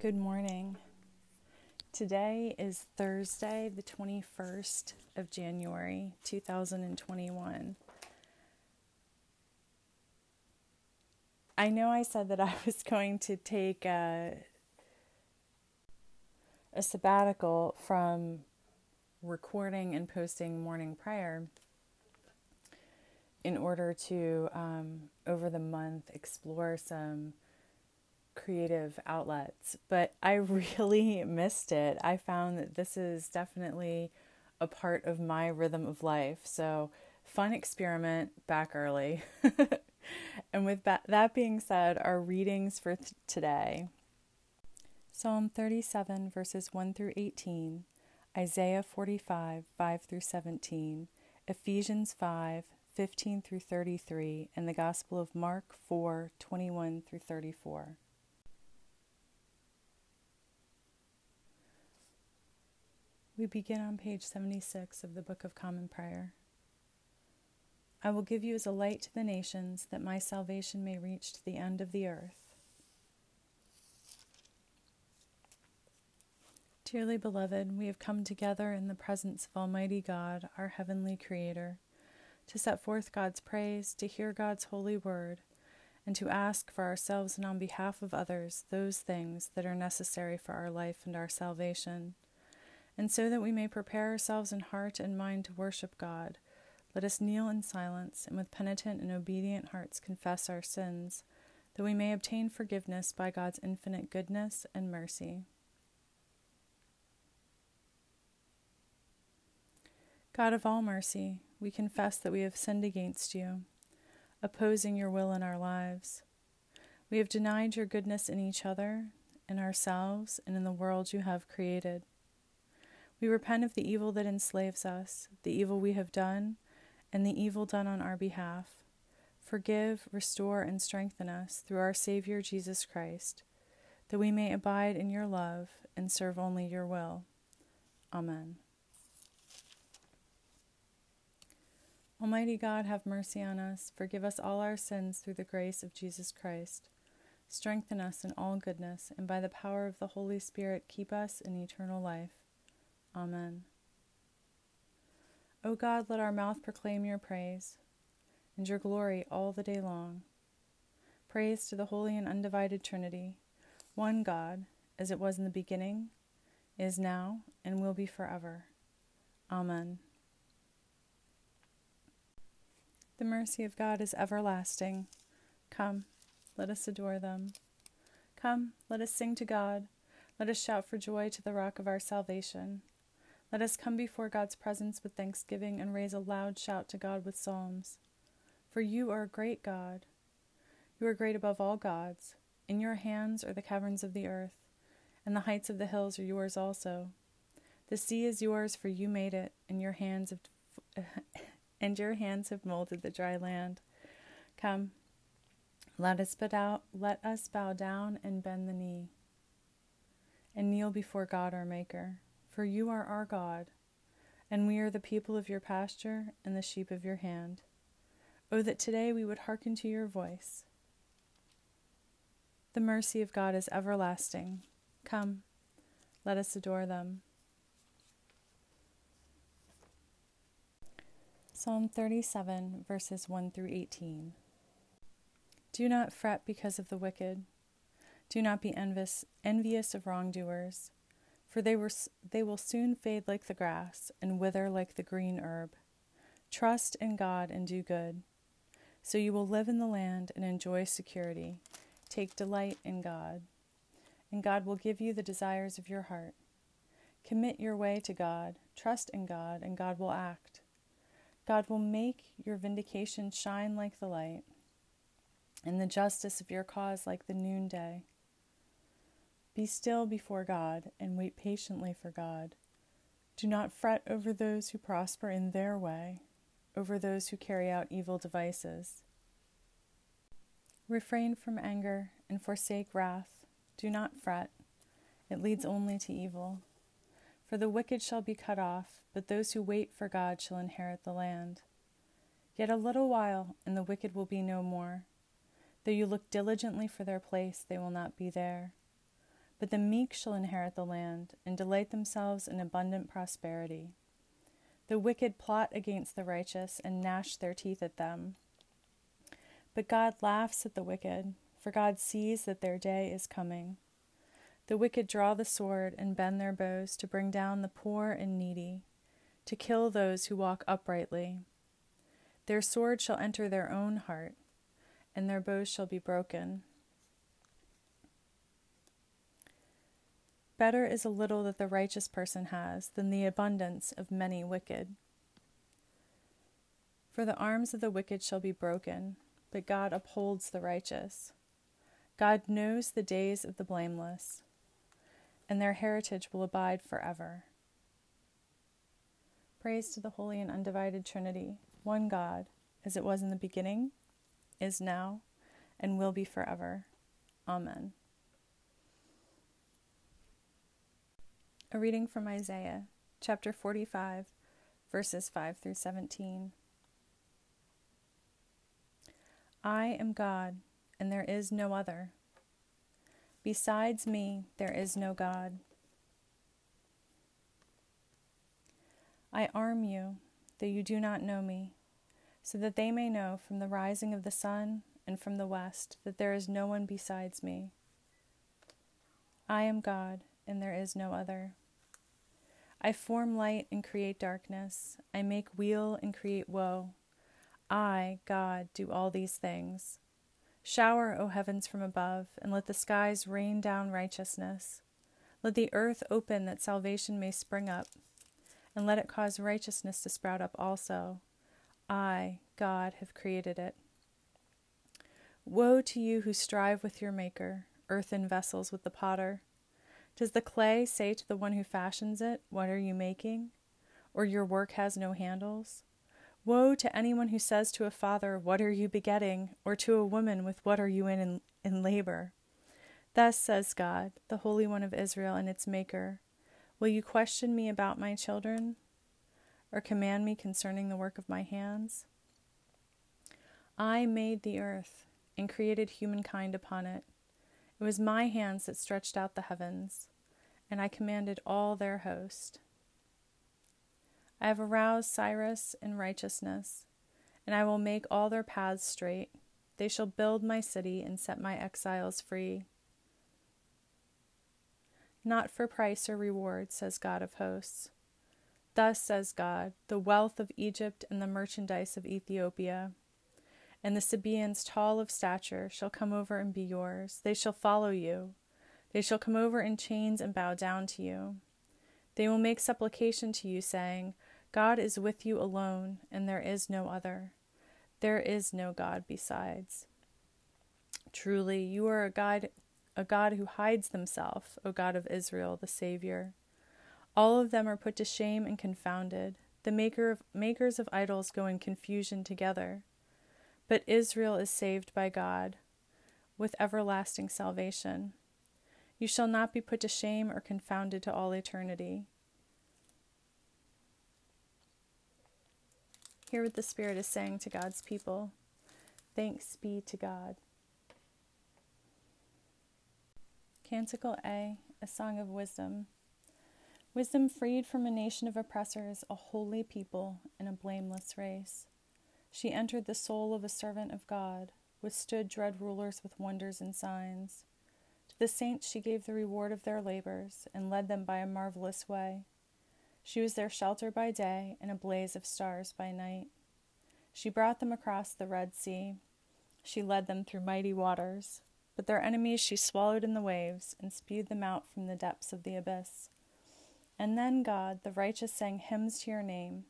Good morning. Today is Thursday, the 21st of January, 2021. I know I said that I was going to take a, a sabbatical from recording and posting morning prayer in order to, um, over the month, explore some creative outlets. But I really missed it. I found that this is definitely a part of my rhythm of life. So, fun experiment back early. and with that that being said, our readings for th- today Psalm 37, verses 1 through 18, Isaiah 45, 5 through 17, Ephesians 5, 15 through 33, and the Gospel of Mark 4, 21 through 34. We begin on page 76 of the Book of Common Prayer. I will give you as a light to the nations, that my salvation may reach to the end of the earth. Dearly beloved, we have come together in the presence of Almighty God, our heavenly Creator, to set forth God's praise, to hear God's holy word, and to ask for ourselves and on behalf of others those things that are necessary for our life and our salvation. And so that we may prepare ourselves in heart and mind to worship God, let us kneel in silence and with penitent and obedient hearts confess our sins, that we may obtain forgiveness by God's infinite goodness and mercy. God of all mercy, we confess that we have sinned against you, opposing your will in our lives. We have denied your goodness in each other, in ourselves, and in the world you have created. We repent of the evil that enslaves us, the evil we have done, and the evil done on our behalf. Forgive, restore, and strengthen us through our Savior Jesus Christ, that we may abide in your love and serve only your will. Amen. Almighty God, have mercy on us, forgive us all our sins through the grace of Jesus Christ. Strengthen us in all goodness, and by the power of the Holy Spirit, keep us in eternal life. Amen. O God, let our mouth proclaim your praise, and your glory all the day long. Praise to the holy and undivided Trinity, one God, as it was in the beginning, is now, and will be forever. Amen. The mercy of God is everlasting. Come, let us adore them. Come, let us sing to God. Let us shout for joy to the rock of our salvation. Let us come before God's presence with thanksgiving and raise a loud shout to God with psalms. For you are a great God. You are great above all gods. In your hands are the caverns of the earth, and the heights of the hills are yours also. The sea is yours, for you made it, and your hands have and your hands have molded the dry land. Come, let us bow, let us bow down and bend the knee, and kneel before God our Maker for you are our God, and we are the people of your pasture and the sheep of your hand. Oh, that today we would hearken to your voice. The mercy of God is everlasting. Come, let us adore them. Psalm 37, verses 1 through 18. Do not fret because of the wicked. Do not be envious, envious of wrongdoers for they, were, they will soon fade like the grass and wither like the green herb. Trust in God and do good. So you will live in the land and enjoy security. Take delight in God, and God will give you the desires of your heart. Commit your way to God, trust in God, and God will act. God will make your vindication shine like the light, and the justice of your cause like the noonday. Be still before God and wait patiently for God. Do not fret over those who prosper in their way, over those who carry out evil devices. Refrain from anger and forsake wrath. Do not fret, it leads only to evil. For the wicked shall be cut off, but those who wait for God shall inherit the land. Yet a little while, and the wicked will be no more. Though you look diligently for their place, they will not be there. But the meek shall inherit the land and delight themselves in abundant prosperity. The wicked plot against the righteous and gnash their teeth at them. But God laughs at the wicked, for God sees that their day is coming. The wicked draw the sword and bend their bows to bring down the poor and needy, to kill those who walk uprightly. Their sword shall enter their own heart, and their bows shall be broken. Better is a little that the righteous person has than the abundance of many wicked. For the arms of the wicked shall be broken, but God upholds the righteous. God knows the days of the blameless, and their heritage will abide forever. Praise to the Holy and Undivided Trinity, one God, as it was in the beginning, is now, and will be forever. Amen. A reading from Isaiah, chapter 45, verses 5 through 17. I am God, and there is no other. Besides me, there is no God. I arm you, though you do not know me, so that they may know from the rising of the sun and from the west that there is no one besides me. I am God, and there is no other. I form light and create darkness. I make weal and create woe. I, God, do all these things. Shower, O heavens, from above, and let the skies rain down righteousness. Let the earth open that salvation may spring up, and let it cause righteousness to sprout up also. I, God, have created it. Woe to you who strive with your Maker, earthen vessels with the potter. Does the clay say to the one who fashions it, What are you making? Or your work has no handles? Woe to anyone who says to a father, What are you begetting? Or to a woman, With what are you in, in, labor? Thus says God, the Holy One of Israel and its Maker Will you question me about my children? Or command me concerning the work of my hands? I made the earth and created humankind upon it. It was my hands that stretched out the heavens, and I commanded all their host. I have aroused Cyrus in righteousness, and I will make all their paths straight. They shall build my city and set my exiles free. Not for price or reward, says God of hosts. Thus says God, the wealth of Egypt and the merchandise of Ethiopia and the Sabaeans tall of stature shall come over and be yours. They shall follow you. They shall come over in chains and bow down to you. They will make supplication to you, saying, God is with you alone, and there is no other. There is no God besides. Truly, you are a God, a God who hides himself, O God of Israel, the Savior. All of them are put to shame and confounded. The maker of, makers of idols go in confusion together. But Israel is saved by God with everlasting salvation. You shall not be put to shame or confounded to all eternity. Hear what the Spirit is saying to God's people. Thanks be to God. Canticle A, a song of wisdom. Wisdom freed from a nation of oppressors, a holy people, and a blameless race. She entered the soul of a servant of God, withstood dread rulers with wonders and signs. To the saints she gave the reward of their labors, and led them by a marvelous way. She was their shelter by day, and a blaze of stars by night. She brought them across the Red Sea. She led them through mighty waters. But their enemies she swallowed in the waves, and spewed them out from the depths of the abyss. And then God, the righteous, sang hymns to your name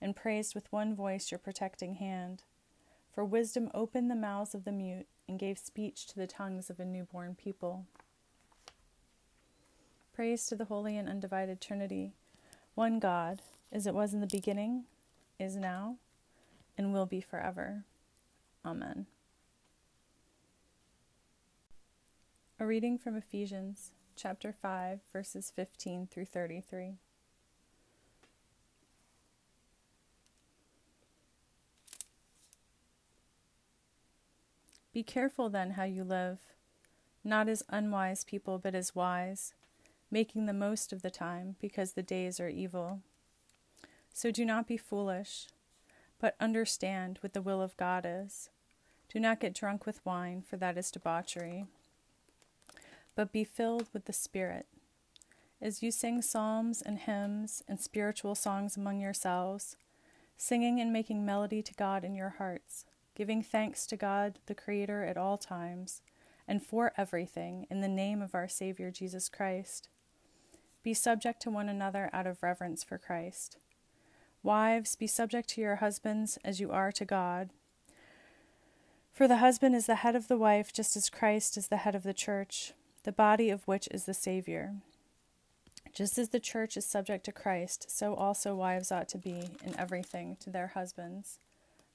and praised with one voice your protecting hand. For wisdom opened the mouths of the mute and gave speech to the tongues of a newborn people. Praise to the Holy and Undivided Trinity, one God, as it was in the beginning, is now, and will be forever. Amen. A reading from Ephesians chapter 5, verses 15 through 33. Be careful then how you live, not as unwise people, but as wise, making the most of the time, because the days are evil. So do not be foolish, but understand what the will of God is. Do not get drunk with wine, for that is debauchery, but be filled with the Spirit. As you sing psalms and hymns and spiritual songs among yourselves, singing and making melody to God in your hearts, giving thanks to God the Creator at all times and for everything in the name of our Savior Jesus Christ. Be subject to one another out of reverence for Christ. Wives, be subject to your husbands as you are to God. For the husband is the head of the wife, just as Christ is the head of the church, the body of which is the Savior. Just as the church is subject to Christ, so also wives ought to be in everything to their husbands.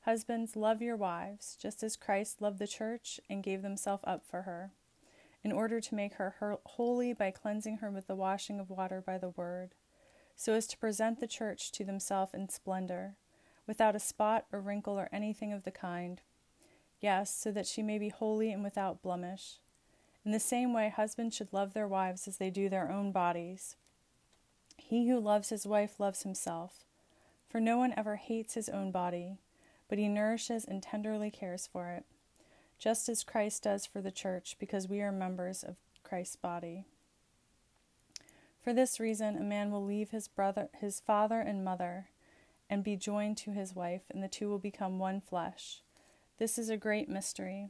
Husbands, love your wives, just as Christ loved the church and gave himself up for her, in order to make her holy by cleansing her with the washing of water by the word, so as to present the church to himself in splendor, without a spot or wrinkle or anything of the kind. Yes, so that she may be holy and without blemish. In the same way, husbands should love their wives as they do their own bodies. He who loves his wife loves himself, for no one ever hates his own body but he nourishes and tenderly cares for it, just as Christ does for the church, because we are members of Christ's body. For this reason, a man will leave his brother, his father and mother, and be joined to his wife, and the two will become one flesh. This is a great mystery,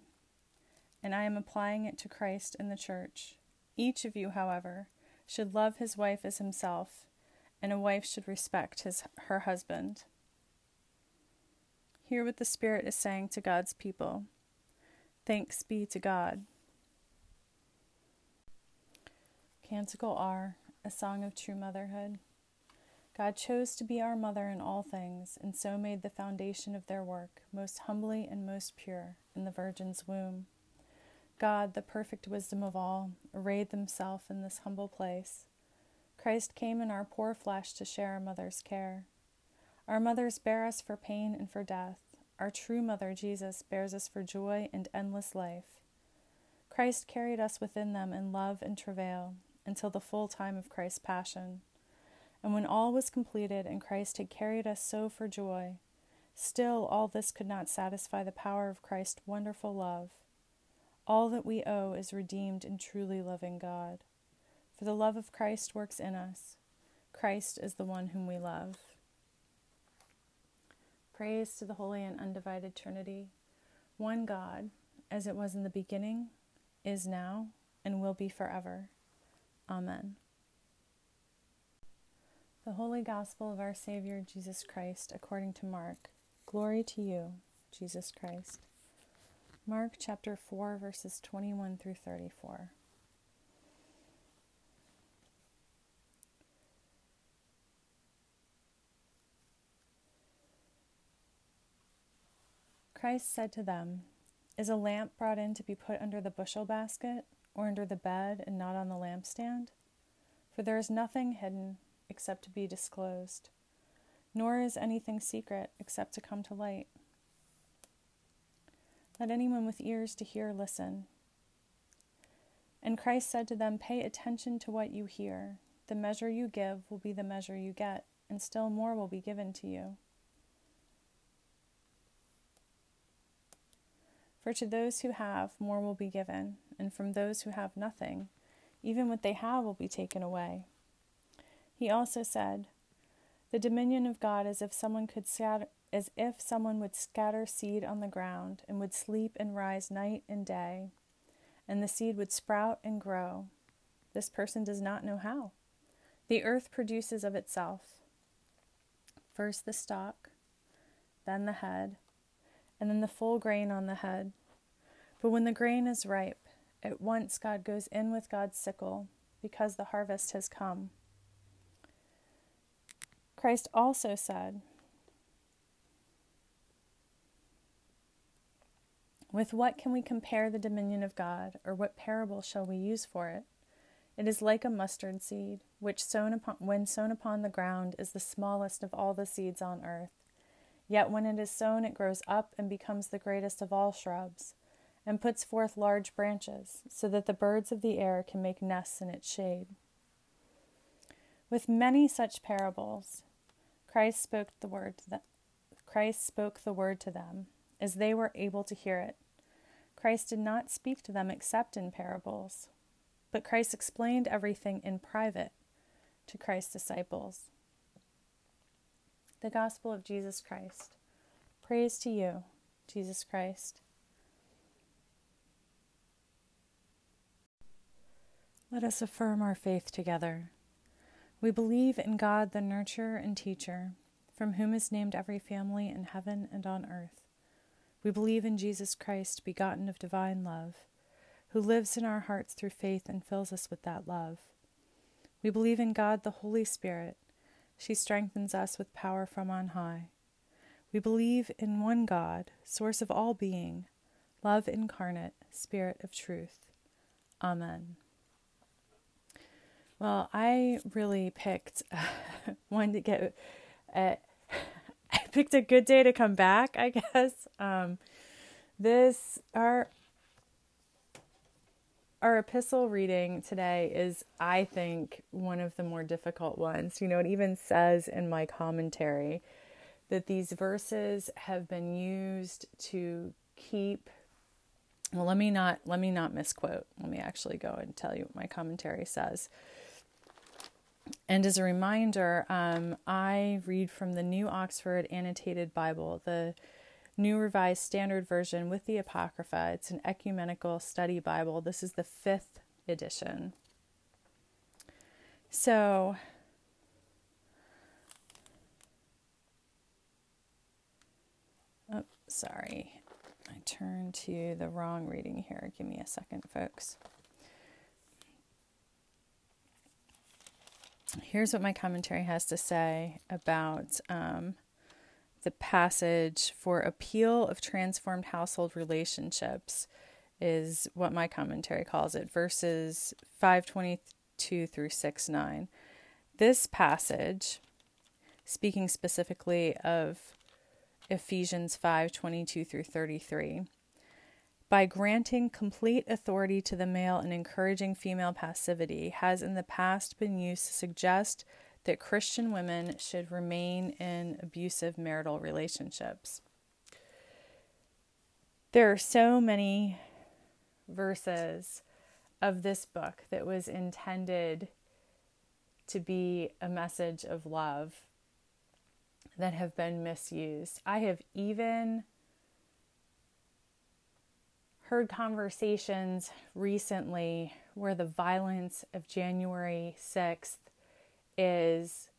and I am applying it to Christ and the church. Each of you, however, should love his wife as himself, and a wife should respect his her husband. Hear what the Spirit is saying to God's people. Thanks be to God. Canticle R, a song of true motherhood. God chose to be our mother in all things, and so made the foundation of their work most humbly and most pure in the Virgin's womb. God, the perfect wisdom of all, arrayed himself in this humble place. Christ came in our poor flesh to share our mother's care. Our mothers bear us for pain and for death. Our true mother, Jesus, bears us for joy and endless life. Christ carried us within them in love and travail until the full time of Christ's passion. And when all was completed and Christ had carried us so for joy, still all this could not satisfy the power of Christ's wonderful love. All that we owe is redeemed in truly loving God. For the love of Christ works in us. Christ is the one whom we love. Praise to the Holy and Undivided Trinity, one God, as it was in the beginning, is now, and will be forever. Amen. The Holy Gospel of our Savior Jesus Christ, according to Mark. Glory to you, Jesus Christ. Mark chapter 4, verses 21 through 34. Christ said to them, Is a lamp brought in to be put under the bushel basket, or under the bed, and not on the lampstand? For there is nothing hidden except to be disclosed, nor is anything secret except to come to light. Let anyone with ears to hear listen. And Christ said to them, Pay attention to what you hear. The measure you give will be the measure you get, and still more will be given to you. For to those who have, more will be given, and from those who have nothing, even what they have will be taken away. He also said, The dominion of God is if someone could scatter, as if someone would scatter seed on the ground and would sleep and rise night and day, and the seed would sprout and grow. This person does not know how. The earth produces of itself first the stalk, then the head, and then the full grain on the head. But when the grain is ripe, at once God goes in with God's sickle, because the harvest has come. Christ also said, With what can we compare the dominion of God, or what parable shall we use for it? It is like a mustard seed, which sown upon, when sown upon the ground is the smallest of all the seeds on earth. Yet when it is sown, it grows up and becomes the greatest of all shrubs, and puts forth large branches, so that the birds of the air can make nests in its shade. With many such parables, Christ spoke the word to them. Christ spoke the word to them as they were able to hear it. Christ did not speak to them except in parables, but Christ explained everything in private to Christ's disciples. The Gospel of Jesus Christ. Praise to you, Jesus Christ. Let us affirm our faith together. We believe in God, the nurturer and teacher, from whom is named every family in heaven and on earth. We believe in Jesus Christ, begotten of divine love, who lives in our hearts through faith and fills us with that love. We believe in God, the Holy Spirit. She strengthens us with power from on high. We believe in one God, source of all being, love incarnate, Spirit of truth. Amen. Well, I really picked uh, one to get. Uh, I picked a good day to come back, I guess. Um, this our our epistle reading today is, I think, one of the more difficult ones. You know, it even says in my commentary that these verses have been used to keep well let me not let me not misquote let me actually go and tell you what my commentary says and as a reminder, um, I read from the New Oxford Annotated Bible, the New Revised Standard Version with the Apocrypha. It's an ecumenical study Bible. This is the fifth edition. So, oh, sorry. I turned to the wrong reading here. Give me a second, folks. here's what my commentary has to say about um, the passage for appeal of transformed household relationships is what my commentary calls it verses 522 through 6 9 this passage speaking specifically of ephesians 5 22 through 33 by granting complete authority to the male and encouraging female passivity, has in the past been used to suggest that Christian women should remain in abusive marital relationships. There are so many verses of this book that was intended to be a message of love that have been misused. I have even heard conversations recently where the violence of January 6th is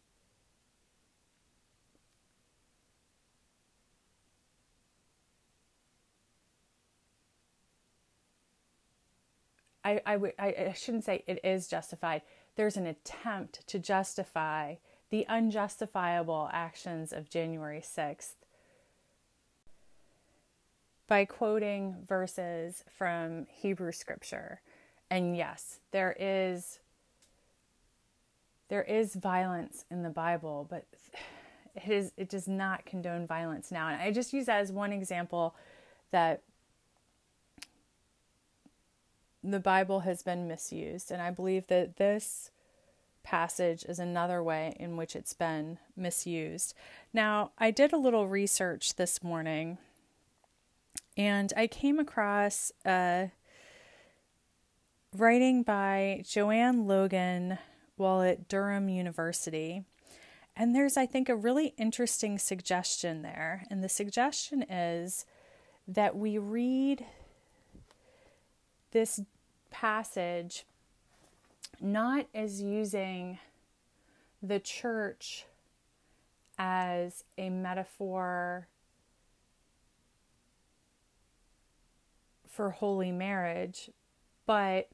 I, I, I shouldn't say it is justified. There's an attempt to justify the unjustifiable actions of January 6th by quoting verses from Hebrew scripture. And yes, there is there is violence in the Bible, but it is it does not condone violence now. And I just use that as one example that the Bible has been misused, and I believe that this passage is another way in which it's been misused. Now, I did a little research this morning and I came across a writing by Joanne Logan while at Durham University. And there's, I think, a really interesting suggestion there. And the suggestion is that we read this passage not as using the church as a metaphor for holy marriage, but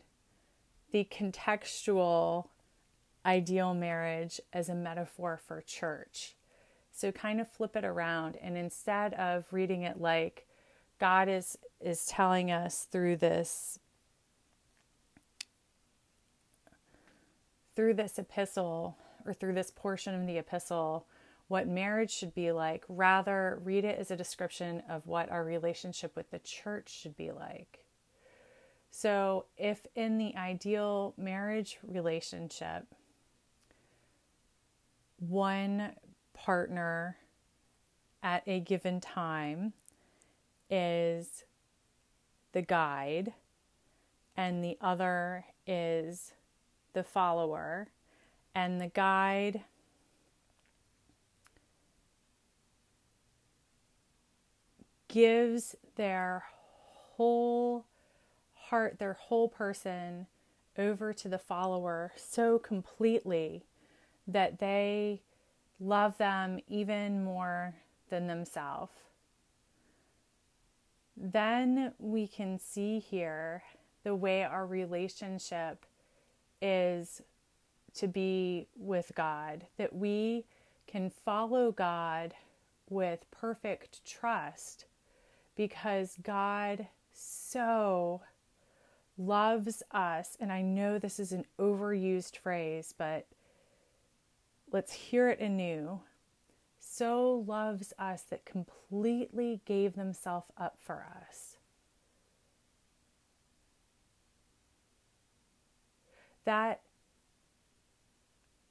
the contextual ideal marriage as a metaphor for church. So kind of flip it around and instead of reading it like God is is telling us through this through this epistle or through this portion of the epistle what marriage should be like. Rather, read it as a description of what our relationship with the church should be like. So, if in the ideal marriage relationship, one partner at a given time is the guide and the other is the follower, and the guide gives their whole heart, their whole person over to the follower so completely that they love them even more than themselves. Then we can see here the way our relationship is to be with God, that we can follow God with perfect trust because God so loves us. And I know this is an overused phrase, but let's hear it anew. So loves us that completely gave themselves up for us. That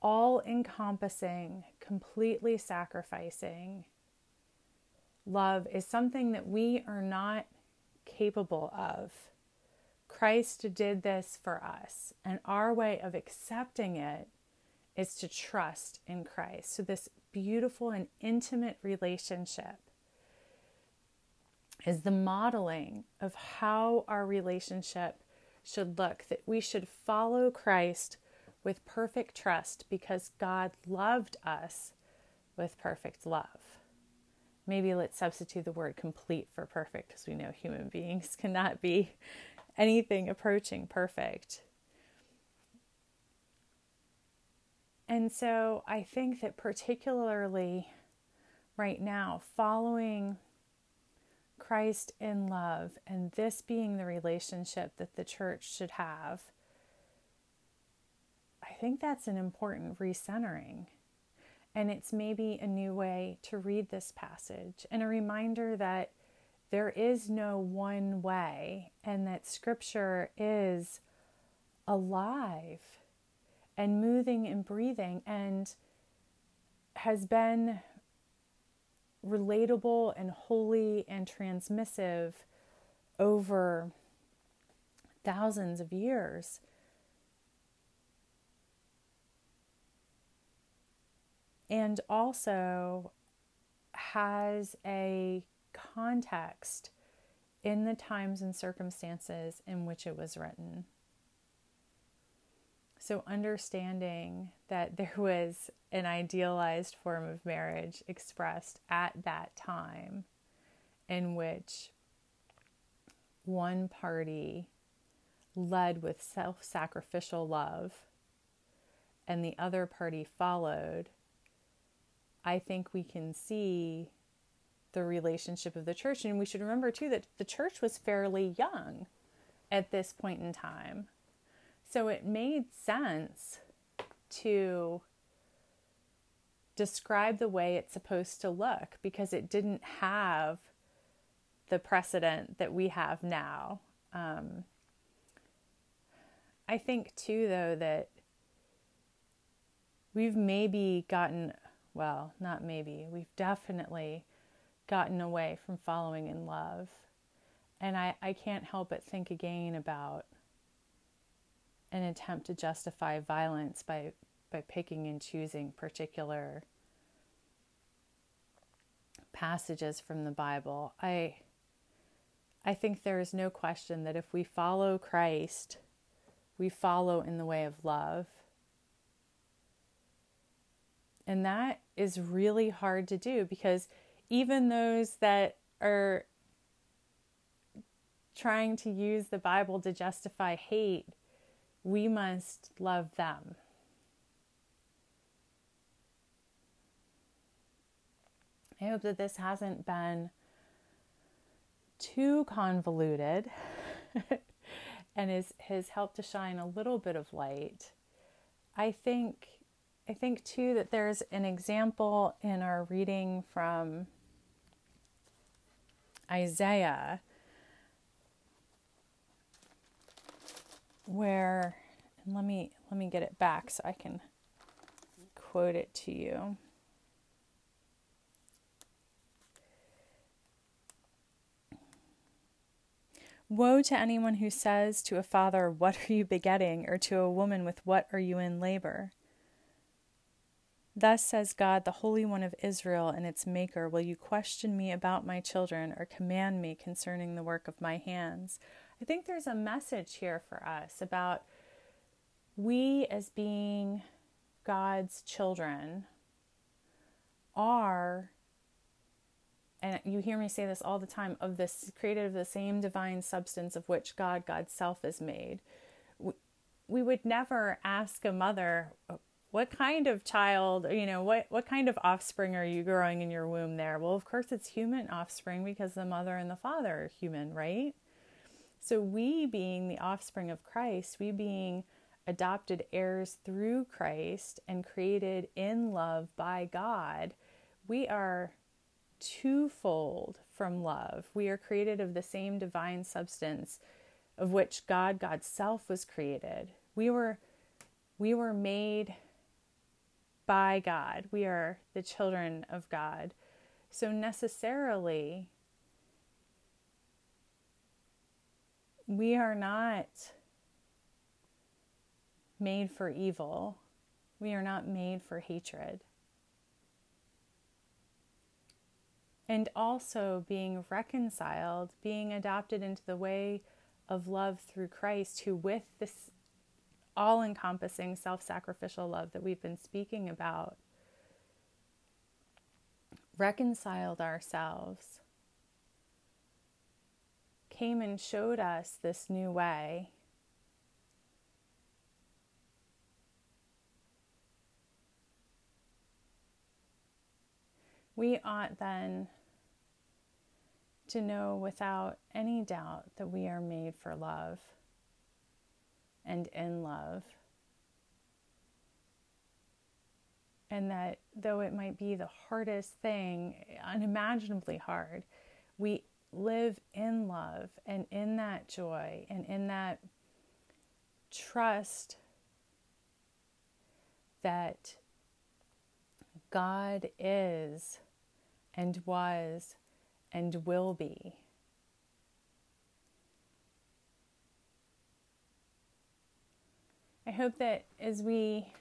all encompassing, completely sacrificing love is something that we are not capable of. Christ did this for us, and our way of accepting it is to trust in Christ. So, this beautiful and intimate relationship is the modeling of how our relationship should look, that we should follow Christ with perfect trust because God loved us with perfect love. Maybe let's substitute the word complete for perfect because we know human beings cannot be anything approaching perfect. And so I think that particularly right now, following Christ in love and this being the relationship that the church should have I think that's an important recentering. And it's maybe a new way to read this passage and a reminder that there is no one way and that scripture is alive and moving and breathing and has been relatable and holy and transmissive over thousands of years. and also has a context in the times and circumstances in which it was written. So, understanding that there was an idealized form of marriage expressed at that time in which one party led with self sacrificial love and the other party followed I think we can see the relationship of the church. And we should remember, too, that the church was fairly young at this point in time. So it made sense to describe the way it's supposed to look because it didn't have the precedent that we have now. Um, I think, too, though, that we've maybe gotten well, not maybe, we've definitely gotten away from following in love. And I, I can't help but think again about an attempt to justify violence by, by picking and choosing particular passages from the Bible. I I think there is no question that if we follow Christ, we follow in the way of love. And that is really hard to do because even those that are trying to use the Bible to justify hate, we must love them. I hope that this hasn't been too convoluted and is, has helped to shine a little bit of light. I think I think too that there's an example in our reading from Isaiah where and let me let me get it back so I can quote it to you. Woe to anyone who says to a father, What are you begetting? or to a woman, With what are you in labor? Thus says God, the Holy One of Israel and its Maker Will you question me about my children, or command me concerning the work of my hands? I think there's a message here for us about we as being God's children are and you hear me say this all the time of this created of the same divine substance of which God, God's self is made. We, we would never ask a mother, what kind of child, you know, what, what kind of offspring are you growing in your womb there? Well, of course, it's human offspring because the mother and the father are human, right? So, we being the offspring of Christ, we being adopted heirs through Christ and created in love by God, we are twofold from love. We are created of the same divine substance of which God, God's self was created. We were we were made by God. We are the children of God. So necessarily we are not made for evil. We are not made for hatred. and also being reconciled, being adopted into the way of love through Christ, who, with this all encompassing self sacrificial love that we've been speaking about, reconciled ourselves, came and showed us this new way. We ought then to know without any doubt that we are made for love and in love. And that though it might be the hardest thing, unimaginably hard, we live in love and in that joy and in that trust that God is and was and will be. I hope that as we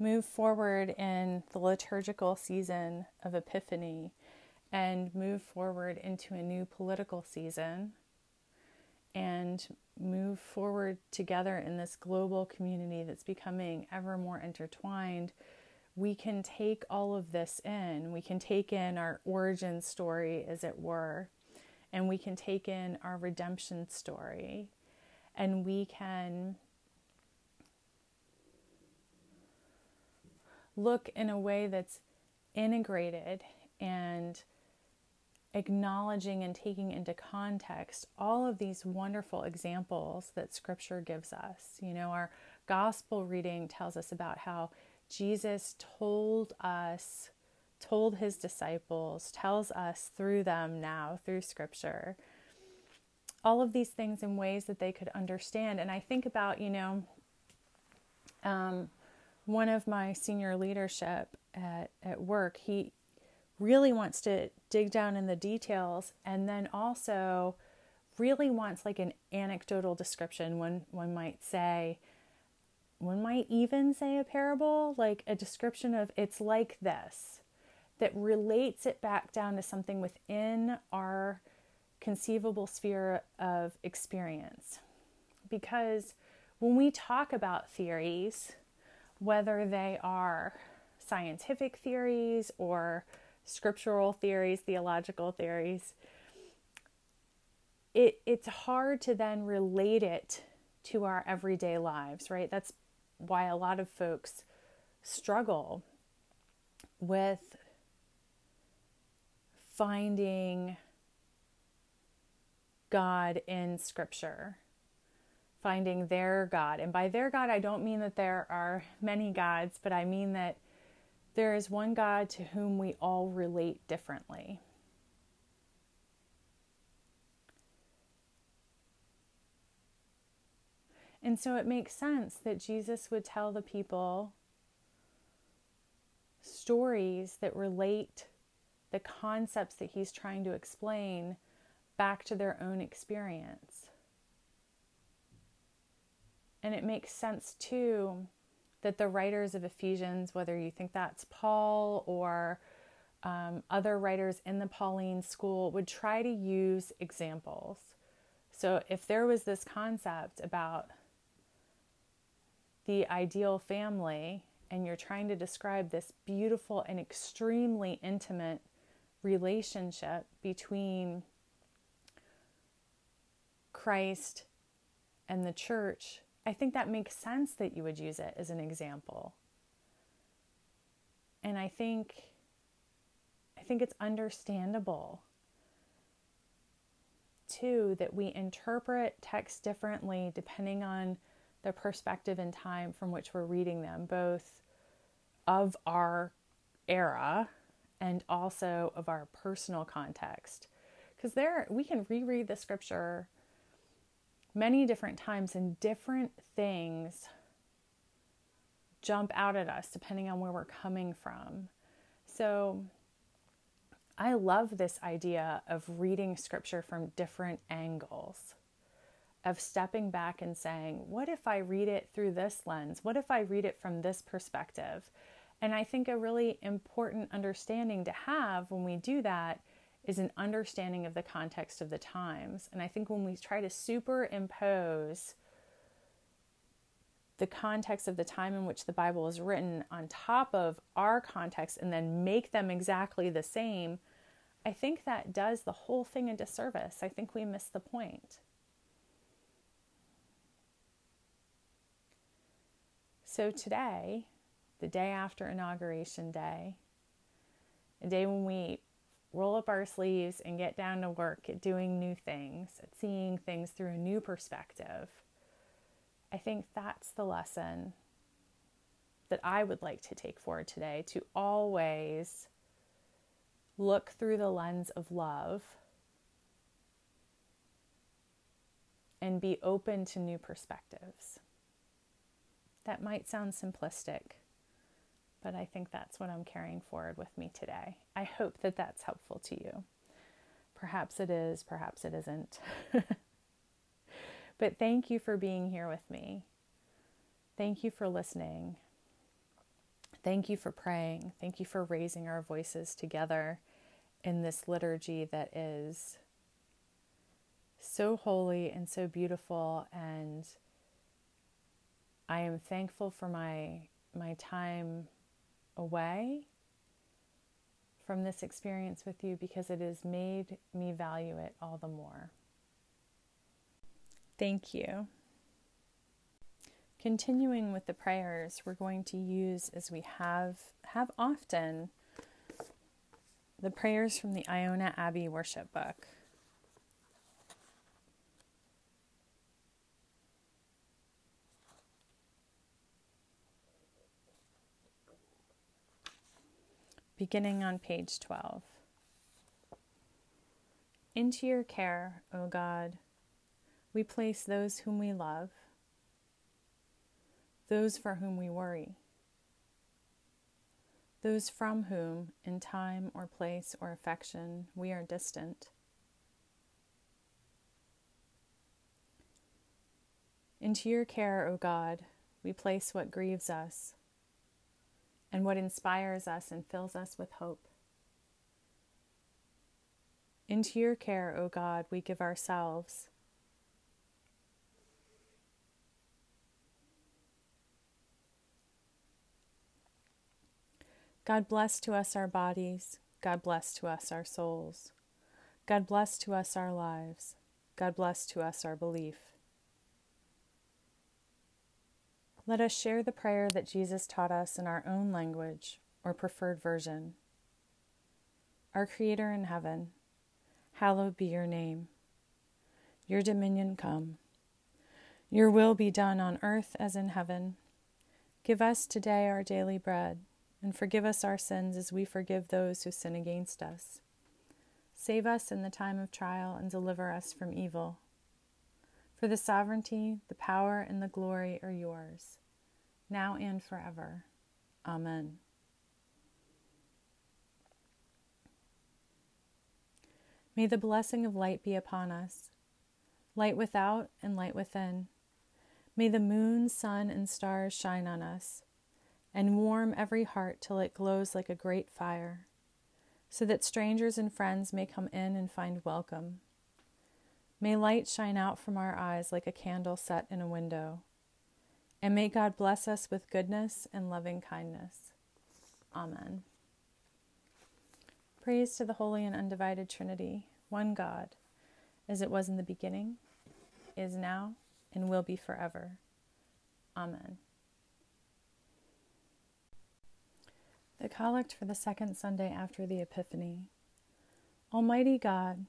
move forward in the liturgical season of Epiphany and move forward into a new political season and move forward together in this global community that's becoming ever more intertwined we can take all of this in. We can take in our origin story, as it were, and we can take in our redemption story, and we can look in a way that's integrated and acknowledging and taking into context all of these wonderful examples that scripture gives us. You know, our gospel reading tells us about how Jesus told us, told his disciples, tells us through them now, through scripture, all of these things in ways that they could understand. And I think about, you know, um, one of my senior leadership at, at work, he really wants to dig down in the details and then also really wants like an anecdotal description. One, one might say, one might even say a parable, like a description of it's like this, that relates it back down to something within our conceivable sphere of experience. Because when we talk about theories, whether they are scientific theories or scriptural theories, theological theories, it, it's hard to then relate it to our everyday lives, right? That's why a lot of folks struggle with finding God in Scripture, finding their God. And by their God, I don't mean that there are many gods, but I mean that there is one God to whom we all relate differently. And so it makes sense that Jesus would tell the people stories that relate the concepts that he's trying to explain back to their own experience. And it makes sense too that the writers of Ephesians, whether you think that's Paul or um, other writers in the Pauline school, would try to use examples. So if there was this concept about the ideal family and you're trying to describe this beautiful and extremely intimate relationship between Christ and the church, I think that makes sense that you would use it as an example. And I think I think it's understandable too that we interpret texts differently depending on the perspective and time from which we're reading them, both of our era and also of our personal context. Because there we can reread the scripture many different times and different things jump out at us depending on where we're coming from. So I love this idea of reading scripture from different angles, of stepping back and saying, What if I read it through this lens? What if I read it from this perspective? And I think a really important understanding to have when we do that is an understanding of the context of the times. And I think when we try to superimpose the context of the time in which the Bible is written on top of our context and then make them exactly the same, I think that does the whole thing a disservice. I think we miss the point. So today, the day after Inauguration Day, a day when we roll up our sleeves and get down to work at doing new things, at seeing things through a new perspective. I think that's the lesson that I would like to take forward today to always look through the lens of love and be open to new perspectives. That might sound simplistic, but I think that's what I'm carrying forward with me today. I hope that that's helpful to you. Perhaps it is, perhaps it isn't. but thank you for being here with me. Thank you for listening. Thank you for praying. Thank you for raising our voices together in this liturgy that is so holy and so beautiful and I am thankful for my my time away from this experience with you because it has made me value it all the more. Thank you. Continuing with the prayers, we're going to use as we have have often the prayers from the Iona Abbey worship book. Beginning on page 12. Into your care, O God, we place those whom we love, those for whom we worry, those from whom, in time or place or affection, we are distant. Into your care, O God, we place what grieves us and what inspires us and fills us with hope. Into your care, O God, we give ourselves. God bless to us our bodies. God bless to us our souls. God bless to us our lives. God bless to us our belief. Let us share the prayer that Jesus taught us in our own language or preferred version. Our Creator in heaven, hallowed be your name. Your dominion come. Your will be done on earth as in heaven. Give us today our daily bread, and forgive us our sins as we forgive those who sin against us. Save us in the time of trial and deliver us from evil. For the sovereignty, the power, and the glory are yours, now and forever. Amen. May the blessing of light be upon us, light without and light within. May the moon, sun, and stars shine on us and warm every heart till it glows like a great fire, so that strangers and friends may come in and find welcome. May light shine out from our eyes like a candle set in a window, and may God bless us with goodness and loving kindness. Amen. Praise to the Holy and Undivided Trinity, one God, as it was in the beginning, is now, and will be forever. Amen. The Collect for the second Sunday after the Epiphany. Almighty God,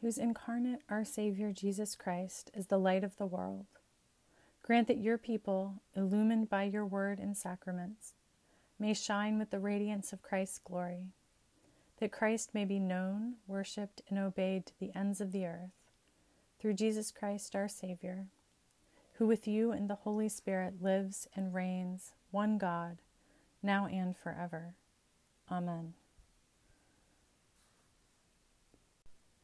whose incarnate our Savior Jesus Christ is the light of the world, grant that your people, illumined by your word and sacraments, may shine with the radiance of Christ's glory that Christ may be known, worshiped, and obeyed to the ends of the earth, through Jesus Christ our Savior, who with you and the Holy Spirit lives and reigns, one God, now and forever. Amen.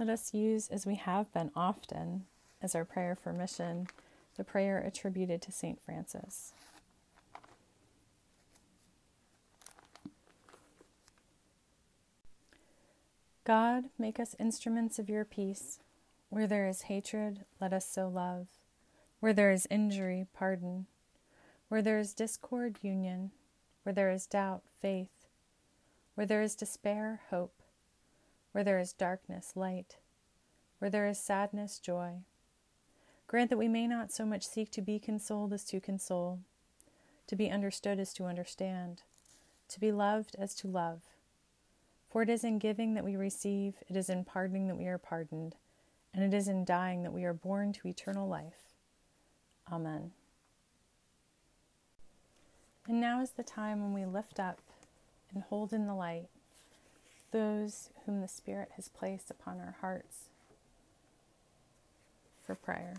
Let us use, as we have been often, as our prayer for mission, the prayer attributed to St. Francis. God, make us instruments of your peace. Where there is hatred, let us sow love. Where there is injury, pardon. Where there is discord, union. Where there is doubt, faith. Where there is despair, hope. Where there is darkness, light. Where there is sadness, joy. Grant that we may not so much seek to be consoled as to console, to be understood as to understand, to be loved as to love. For it is in giving that we receive, it is in pardoning that we are pardoned, and it is in dying that we are born to eternal life. Amen. And now is the time when we lift up and hold in the light those whom the Spirit has placed upon our hearts for prayer.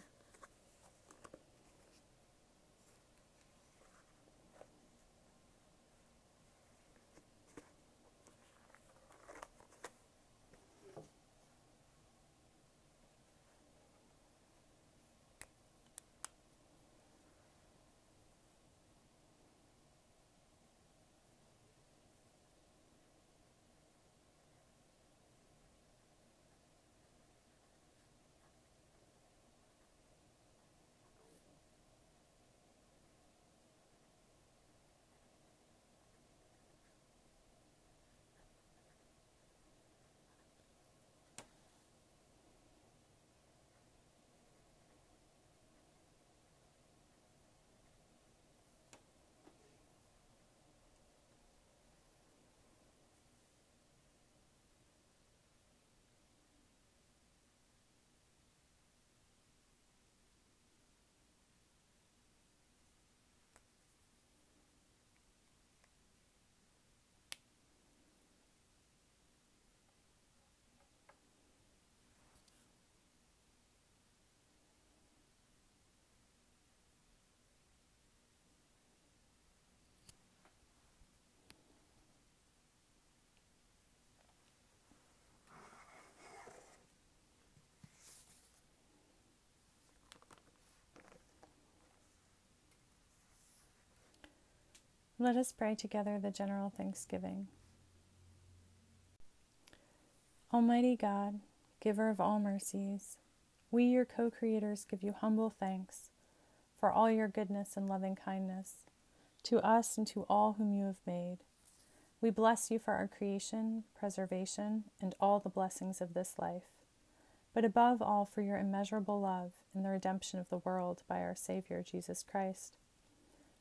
Let us pray together the general thanksgiving. Almighty God, giver of all mercies, we, your co creators, give you humble thanks for all your goodness and loving kindness to us and to all whom you have made. We bless you for our creation, preservation, and all the blessings of this life, but above all for your immeasurable love and the redemption of the world by our Savior Jesus Christ,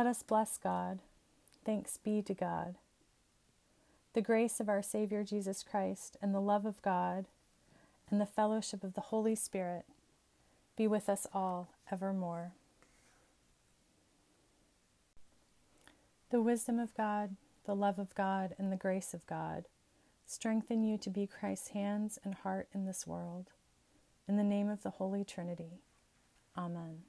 Let us bless God. Thanks be to God. The grace of our Savior Jesus Christ, and the love of God, and the fellowship of the Holy Spirit be with us all evermore. The wisdom of God, the love of God, and the grace of God strengthen you to be Christ's hands and heart in this world. In the name of the Holy Trinity. Amen.